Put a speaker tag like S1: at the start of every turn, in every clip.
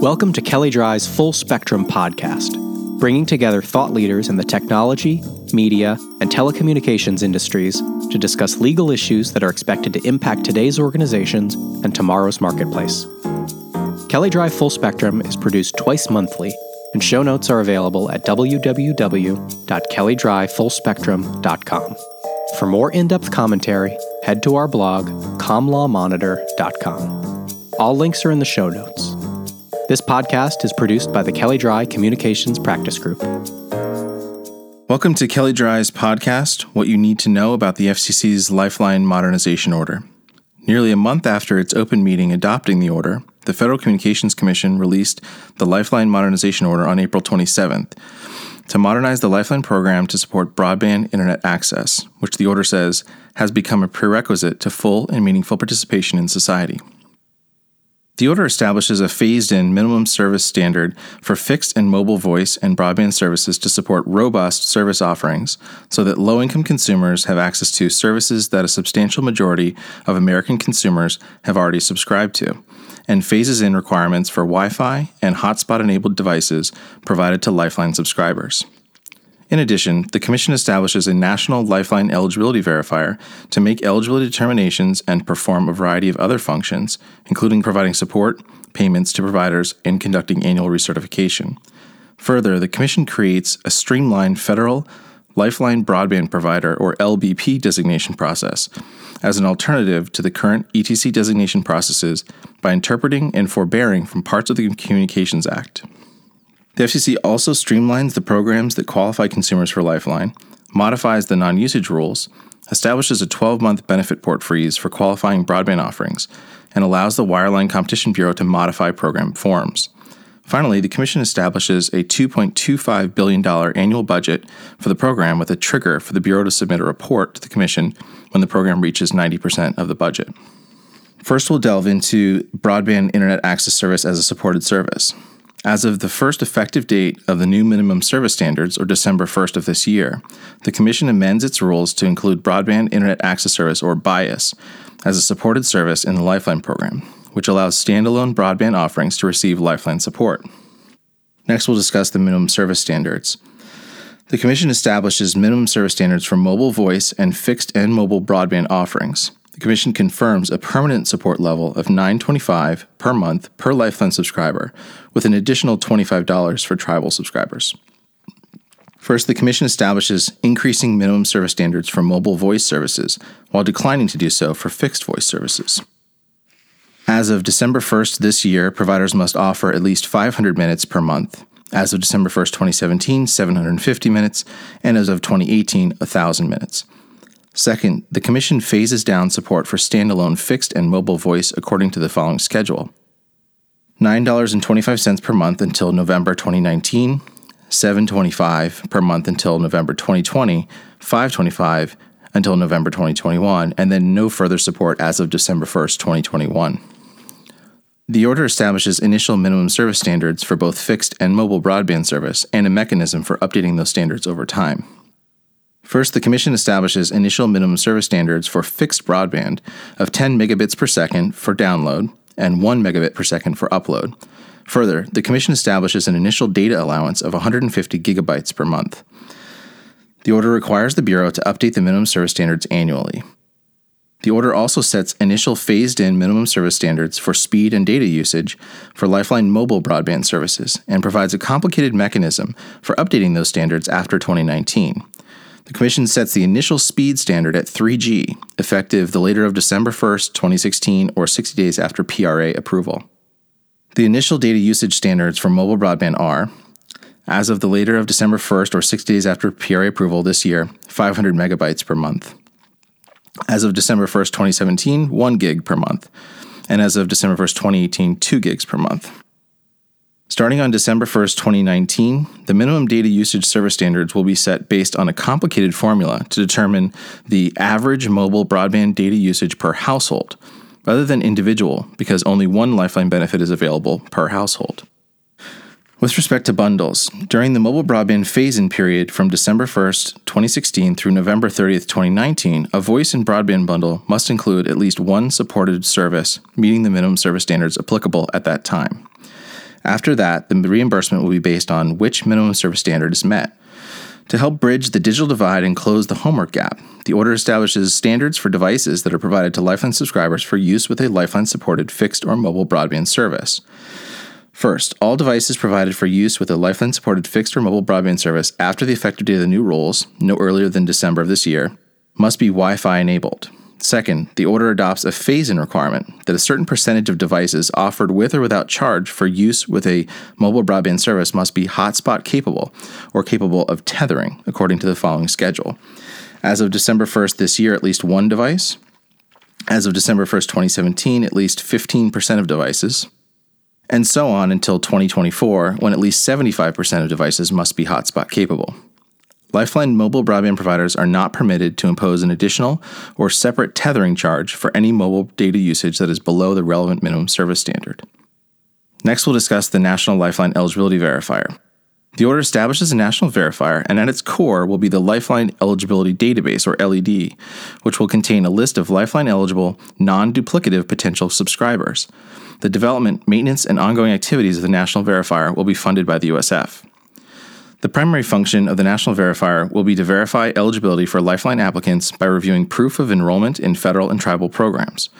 S1: Welcome to Kelley Drye's Full Spectrum podcast, bringing together thought leaders in the technology, media, and telecommunications industries to discuss legal issues that are expected to impact today's organizations and tomorrow's marketplace. Kelley Drye Full Spectrum is produced twice monthly, and show notes are available at www.kelleydryefullspectrum.com. For more in depth commentary, head to our blog, comlawmonitor.com. All links are in the show notes. This podcast is produced by the Kelley Drye Communications Practice Group.
S2: Welcome to Kelley Drye's podcast, What You Need to Know About the FCC's Lifeline Modernization Order. Nearly a month after its open meeting adopting the order, the Federal Communications Commission released the Lifeline Modernization Order on April 27th to modernize the Lifeline program to support broadband internet access, which the order says has become a prerequisite to full and meaningful participation in society. The order establishes a phased in minimum service standard for fixed and mobile voice and broadband services to support robust service offerings so that low income consumers have access to services that a substantial majority of American consumers have already subscribed to, and phases in requirements for Wi Fi and hotspot enabled devices provided to Lifeline subscribers. In addition, the Commission establishes a national Lifeline eligibility verifier to make eligibility determinations and perform a variety of other functions, including providing support, payments to providers, and conducting annual recertification. Further, the Commission creates a streamlined federal Lifeline Broadband Provider, or LBP, designation process as an alternative to the current ETC designation processes by interpreting and forbearing from parts of the Communications Act. The FCC also streamlines the programs that qualify consumers for Lifeline, modifies the non usage rules, establishes a 12 month benefit port freeze for qualifying broadband offerings, and allows the Wireline Competition Bureau to modify program forms. Finally, the Commission establishes a $2.25 billion annual budget for the program with a trigger for the Bureau to submit a report to the Commission when the program reaches 90% of the budget. First, we'll delve into broadband internet access service as a supported service. As of the first effective date of the new minimum service standards, or December 1st of this year, the Commission amends its rules to include Broadband Internet Access Service, or BIAS, as a supported service in the Lifeline program, which allows standalone broadband offerings to receive Lifeline support. Next, we'll discuss the minimum service standards. The Commission establishes minimum service standards for mobile voice and fixed and mobile broadband offerings the Commission confirms a permanent support level of $9.25 per month per Lifeline subscriber, with an additional $25 for tribal subscribers. First, the Commission establishes increasing minimum service standards for mobile voice services, while declining to do so for fixed voice services. As of December 1st this year, providers must offer at least 500 minutes per month. As of December 1st, 2017, 750 minutes, and as of 2018, 1,000 minutes. Second, the Commission phases down support for standalone fixed and mobile voice according to the following schedule $9.25 per month until November 2019, $7.25 per month until November 2020, $5.25 until November 2021, and then no further support as of December 1st, 2021. The order establishes initial minimum service standards for both fixed and mobile broadband service and a mechanism for updating those standards over time. First, the Commission establishes initial minimum service standards for fixed broadband of 10 megabits per second for download and 1 megabit per second for upload. Further, the Commission establishes an initial data allowance of 150 gigabytes per month. The order requires the Bureau to update the minimum service standards annually. The order also sets initial phased in minimum service standards for speed and data usage for Lifeline mobile broadband services and provides a complicated mechanism for updating those standards after 2019. The Commission sets the initial speed standard at 3G, effective the later of December 1st, 2016, or 60 days after PRA approval. The initial data usage standards for mobile broadband are, as of the later of December 1st or 60 days after PRA approval this year, 500 megabytes per month. As of December 1st, 2017, 1 gig per month. And as of December 1st, 2018, 2 gigs per month. Starting on December 1st, 2019, the minimum data usage service standards will be set based on a complicated formula to determine the average mobile broadband data usage per household, rather than individual, because only one Lifeline benefit is available per household. With respect to bundles, during the mobile broadband phase in period from December 1st, 2016 through November 30th, 2019, a voice and broadband bundle must include at least one supported service meeting the minimum service standards applicable at that time. After that, the reimbursement will be based on which minimum service standard is met. To help bridge the digital divide and close the homework gap, the order establishes standards for devices that are provided to Lifeline subscribers for use with a Lifeline supported fixed or mobile broadband service. First, all devices provided for use with a Lifeline supported fixed or mobile broadband service after the effective date of the new rules, no earlier than December of this year, must be Wi Fi enabled. Second, the order adopts a phase in requirement that a certain percentage of devices offered with or without charge for use with a mobile broadband service must be hotspot capable or capable of tethering, according to the following schedule. As of December 1st this year, at least one device. As of December 1st, 2017, at least 15% of devices. And so on until 2024, when at least 75% of devices must be hotspot capable. Lifeline mobile broadband providers are not permitted to impose an additional or separate tethering charge for any mobile data usage that is below the relevant minimum service standard. Next, we'll discuss the National Lifeline Eligibility Verifier. The order establishes a national verifier, and at its core will be the Lifeline Eligibility Database, or LED, which will contain a list of Lifeline eligible, non duplicative potential subscribers. The development, maintenance, and ongoing activities of the National Verifier will be funded by the USF. The primary function of the National Verifier will be to verify eligibility for Lifeline applicants by reviewing proof of enrollment in federal and tribal programs.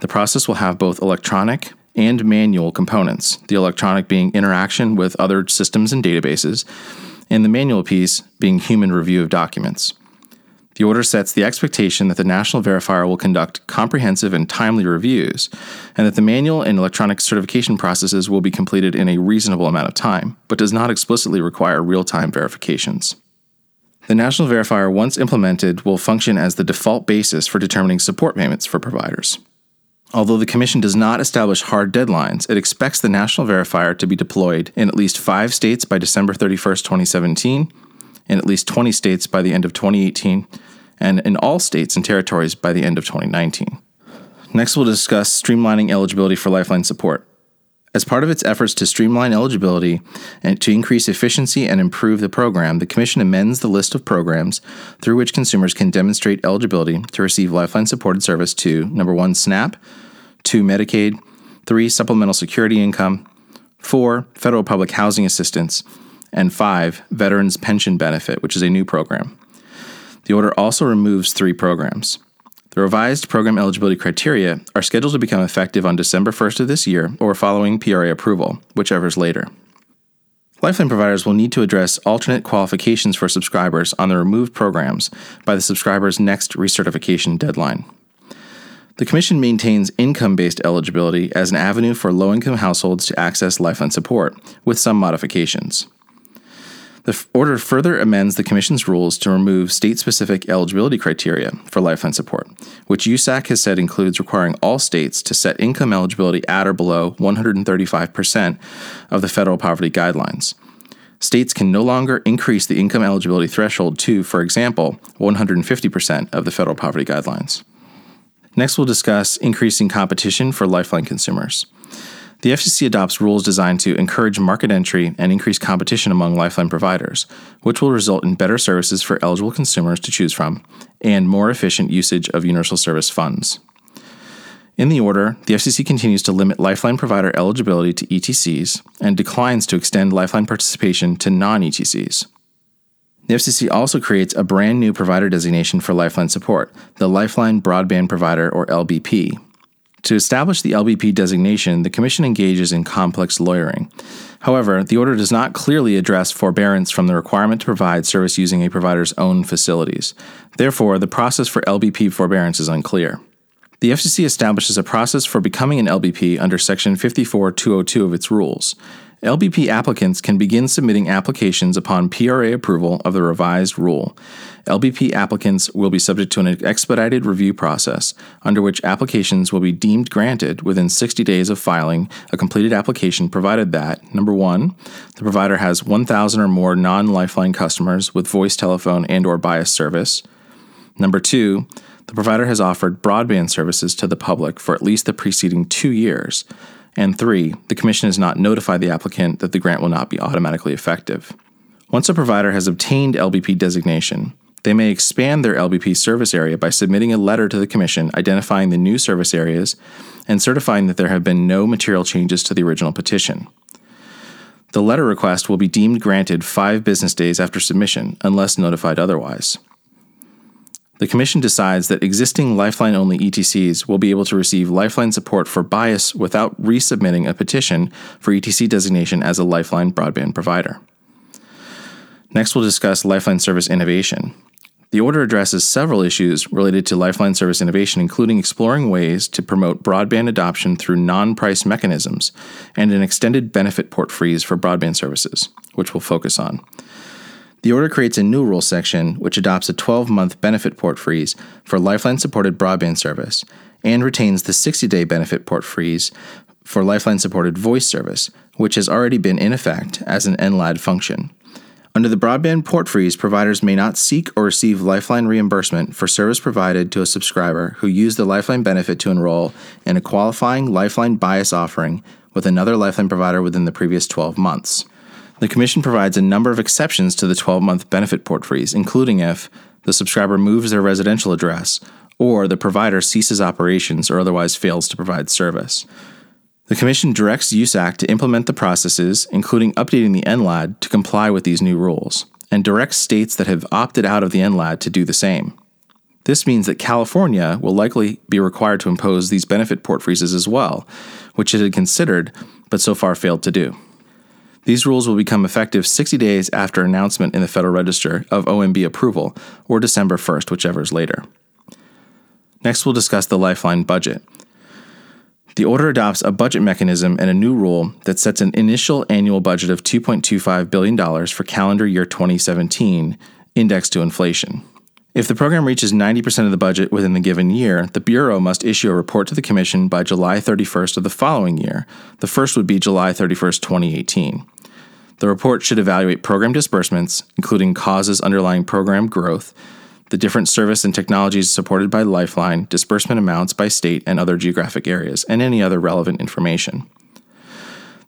S2: The process will have both electronic and manual components, the electronic being interaction with other systems and databases, and the manual piece being human review of documents. The order sets the expectation that the National Verifier will conduct comprehensive and timely reviews, and that the manual and electronic certification processes will be completed in a reasonable amount of time, but does not explicitly require real time verifications. The National Verifier, once implemented, will function as the default basis for determining support payments for providers. Although the Commission does not establish hard deadlines, it expects the National Verifier to be deployed in at least five states by December 31, 2017, in at least 20 states by the end of 2018, and in all states and territories by the end of 2019. Next, we'll discuss streamlining eligibility for Lifeline support. As part of its efforts to streamline eligibility and to increase efficiency and improve the program, the Commission amends the list of programs through which consumers can demonstrate eligibility to receive Lifeline supported service to number one, SNAP, two, Medicaid, three, supplemental security income, four, federal public housing assistance, and five, Veterans Pension Benefit, which is a new program. The order also removes three programs. The revised program eligibility criteria are scheduled to become effective on December 1st of this year or following PRA approval, whichever is later. Lifeline providers will need to address alternate qualifications for subscribers on the removed programs by the subscriber's next recertification deadline. The Commission maintains income based eligibility as an avenue for low income households to access Lifeline support, with some modifications. The order further amends the Commission's rules to remove state specific eligibility criteria for lifeline support, which USAC has said includes requiring all states to set income eligibility at or below 135% of the federal poverty guidelines. States can no longer increase the income eligibility threshold to, for example, 150% of the federal poverty guidelines. Next, we'll discuss increasing competition for Lifeline consumers. The FCC adopts rules designed to encourage market entry and increase competition among Lifeline providers, which will result in better services for eligible consumers to choose from and more efficient usage of universal service funds. In the order, the FCC continues to limit Lifeline provider eligibility to ETCs and declines to extend Lifeline participation to non ETCs. The FCC also creates a brand new provider designation for Lifeline support, the Lifeline Broadband Provider, or LBP, to establish the LBP designation, the Commission engages in complex lawyering. However, the order does not clearly address forbearance from the requirement to provide service using a provider's own facilities. Therefore, the process for LBP forbearance is unclear. The FCC establishes a process for becoming an LBP under Section 54202 of its rules. LBP applicants can begin submitting applications upon PRA approval of the revised rule. LBP applicants will be subject to an expedited review process, under which applications will be deemed granted within 60 days of filing a completed application, provided that, number one, the provider has 1,000 or more non Lifeline customers with voice, telephone, and/or BIAS service. Number two, the provider has offered broadband services to the public for at least the preceding two years. And three, the Commission has not notified the applicant that the grant will not be automatically effective. Once a provider has obtained LBP designation, they may expand their LBP service area by submitting a letter to the Commission identifying the new service areas and certifying that there have been no material changes to the original petition. The letter request will be deemed granted five business days after submission, unless notified otherwise. The Commission decides that existing Lifeline only ETCs will be able to receive Lifeline support for BIAS without resubmitting a petition for ETC designation as a Lifeline broadband provider. Next, we'll discuss Lifeline service innovation. The order addresses several issues related to Lifeline service innovation, including exploring ways to promote broadband adoption through non price mechanisms and an extended benefit port freeze for broadband services, which we'll focus on. The order creates a new rule section which adopts a 12 month benefit port freeze for Lifeline supported broadband service and retains the 60 day benefit port freeze for Lifeline supported voice service, which has already been in effect as an NLAD function. Under the broadband port freeze, providers may not seek or receive Lifeline reimbursement for service provided to a subscriber who used the Lifeline benefit to enroll in a qualifying Lifeline BIAS offering with another Lifeline provider within the previous 12 months. The Commission provides a number of exceptions to the 12 month benefit port freeze, including if the subscriber moves their residential address or the provider ceases operations or otherwise fails to provide service. The Commission directs USAC to implement the processes, including updating the NLAD to comply with these new rules, and directs states that have opted out of the NLAD to do the same. This means that California will likely be required to impose these benefit port freezes as well, which it had considered but so far failed to do. These rules will become effective 60 days after announcement in the Federal Register of OMB approval, or December 1st, whichever is later. Next, we'll discuss the Lifeline budget. The order adopts a budget mechanism and a new rule that sets an initial annual budget of $2.25 billion for calendar year 2017, indexed to inflation. If the program reaches 90% of the budget within the given year, the Bureau must issue a report to the Commission by July 31st of the following year. The first would be July 31st, 2018. The report should evaluate program disbursements, including causes underlying program growth, the different service and technologies supported by Lifeline, disbursement amounts by state and other geographic areas, and any other relevant information.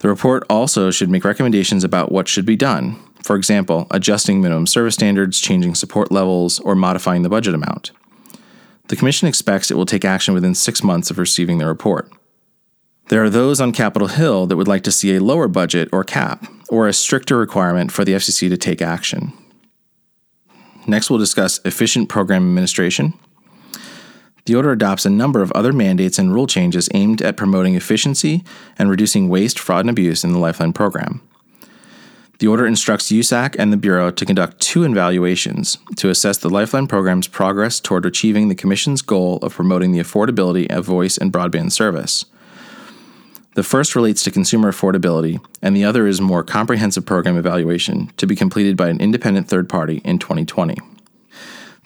S2: The report also should make recommendations about what should be done, for example, adjusting minimum service standards, changing support levels, or modifying the budget amount. The Commission expects it will take action within six months of receiving the report. There are those on Capitol Hill that would like to see a lower budget or cap, or a stricter requirement for the FCC to take action. Next, we'll discuss efficient program administration. The order adopts a number of other mandates and rule changes aimed at promoting efficiency and reducing waste, fraud, and abuse in the Lifeline program. The order instructs USAC and the Bureau to conduct two evaluations to assess the Lifeline program's progress toward achieving the Commission's goal of promoting the affordability of voice and broadband service. The first relates to consumer affordability, and the other is more comprehensive program evaluation to be completed by an independent third party in 2020.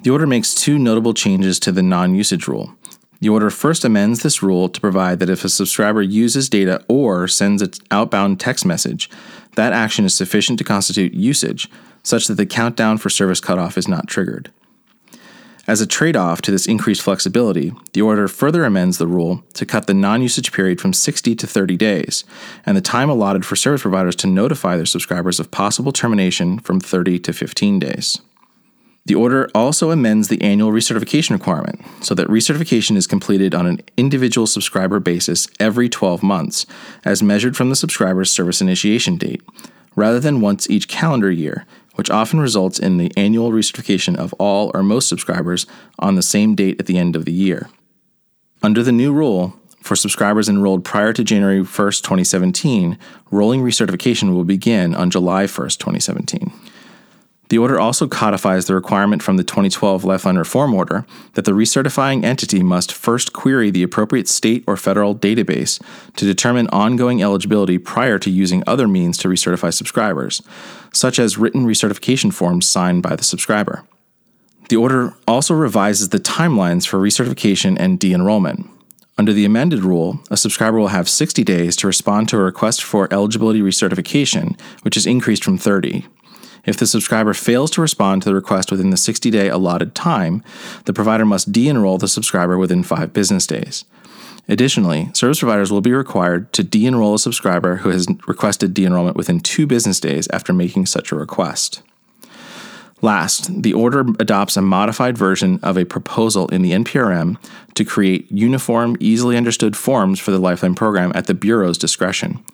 S2: The order makes two notable changes to the non usage rule. The order first amends this rule to provide that if a subscriber uses data or sends an outbound text message, that action is sufficient to constitute usage, such that the countdown for service cutoff is not triggered. As a trade off to this increased flexibility, the order further amends the rule to cut the non usage period from 60 to 30 days, and the time allotted for service providers to notify their subscribers of possible termination from 30 to 15 days. The order also amends the annual recertification requirement so that recertification is completed on an individual subscriber basis every 12 months, as measured from the subscriber's service initiation date, rather than once each calendar year, which often results in the annual recertification of all or most subscribers on the same date at the end of the year. Under the new rule, for subscribers enrolled prior to January 1, 2017, rolling recertification will begin on July 1, 2017. The order also codifies the requirement from the 2012 Lifeline Reform Order that the recertifying entity must first query the appropriate state or federal database to determine ongoing eligibility prior to using other means to recertify subscribers, such as written recertification forms signed by the subscriber. The order also revises the timelines for recertification and de enrollment. Under the amended rule, a subscriber will have 60 days to respond to a request for eligibility recertification, which is increased from 30. If the subscriber fails to respond to the request within the 60 day allotted time, the provider must de enroll the subscriber within five business days. Additionally, service providers will be required to de enroll a subscriber who has requested de enrollment within two business days after making such a request. Last, the order adopts a modified version of a proposal in the NPRM to create uniform, easily understood forms for the Lifeline program at the Bureau's discretion.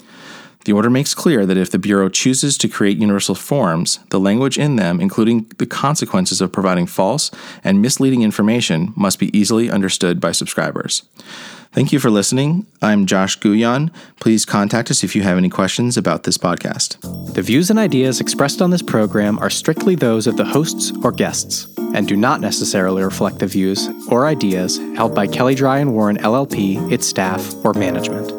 S2: The order makes clear that if the Bureau chooses to create universal forms, the language in them, including the consequences of providing false and misleading information, must be easily understood by subscribers. Thank you for listening. I'm Josh Guyan. Please contact us if you have any questions about this podcast.
S1: The views and ideas expressed on this program are strictly those of the hosts or guests and do not necessarily reflect the views or ideas held by Kelley Drye and Warren LLP, its staff, or management.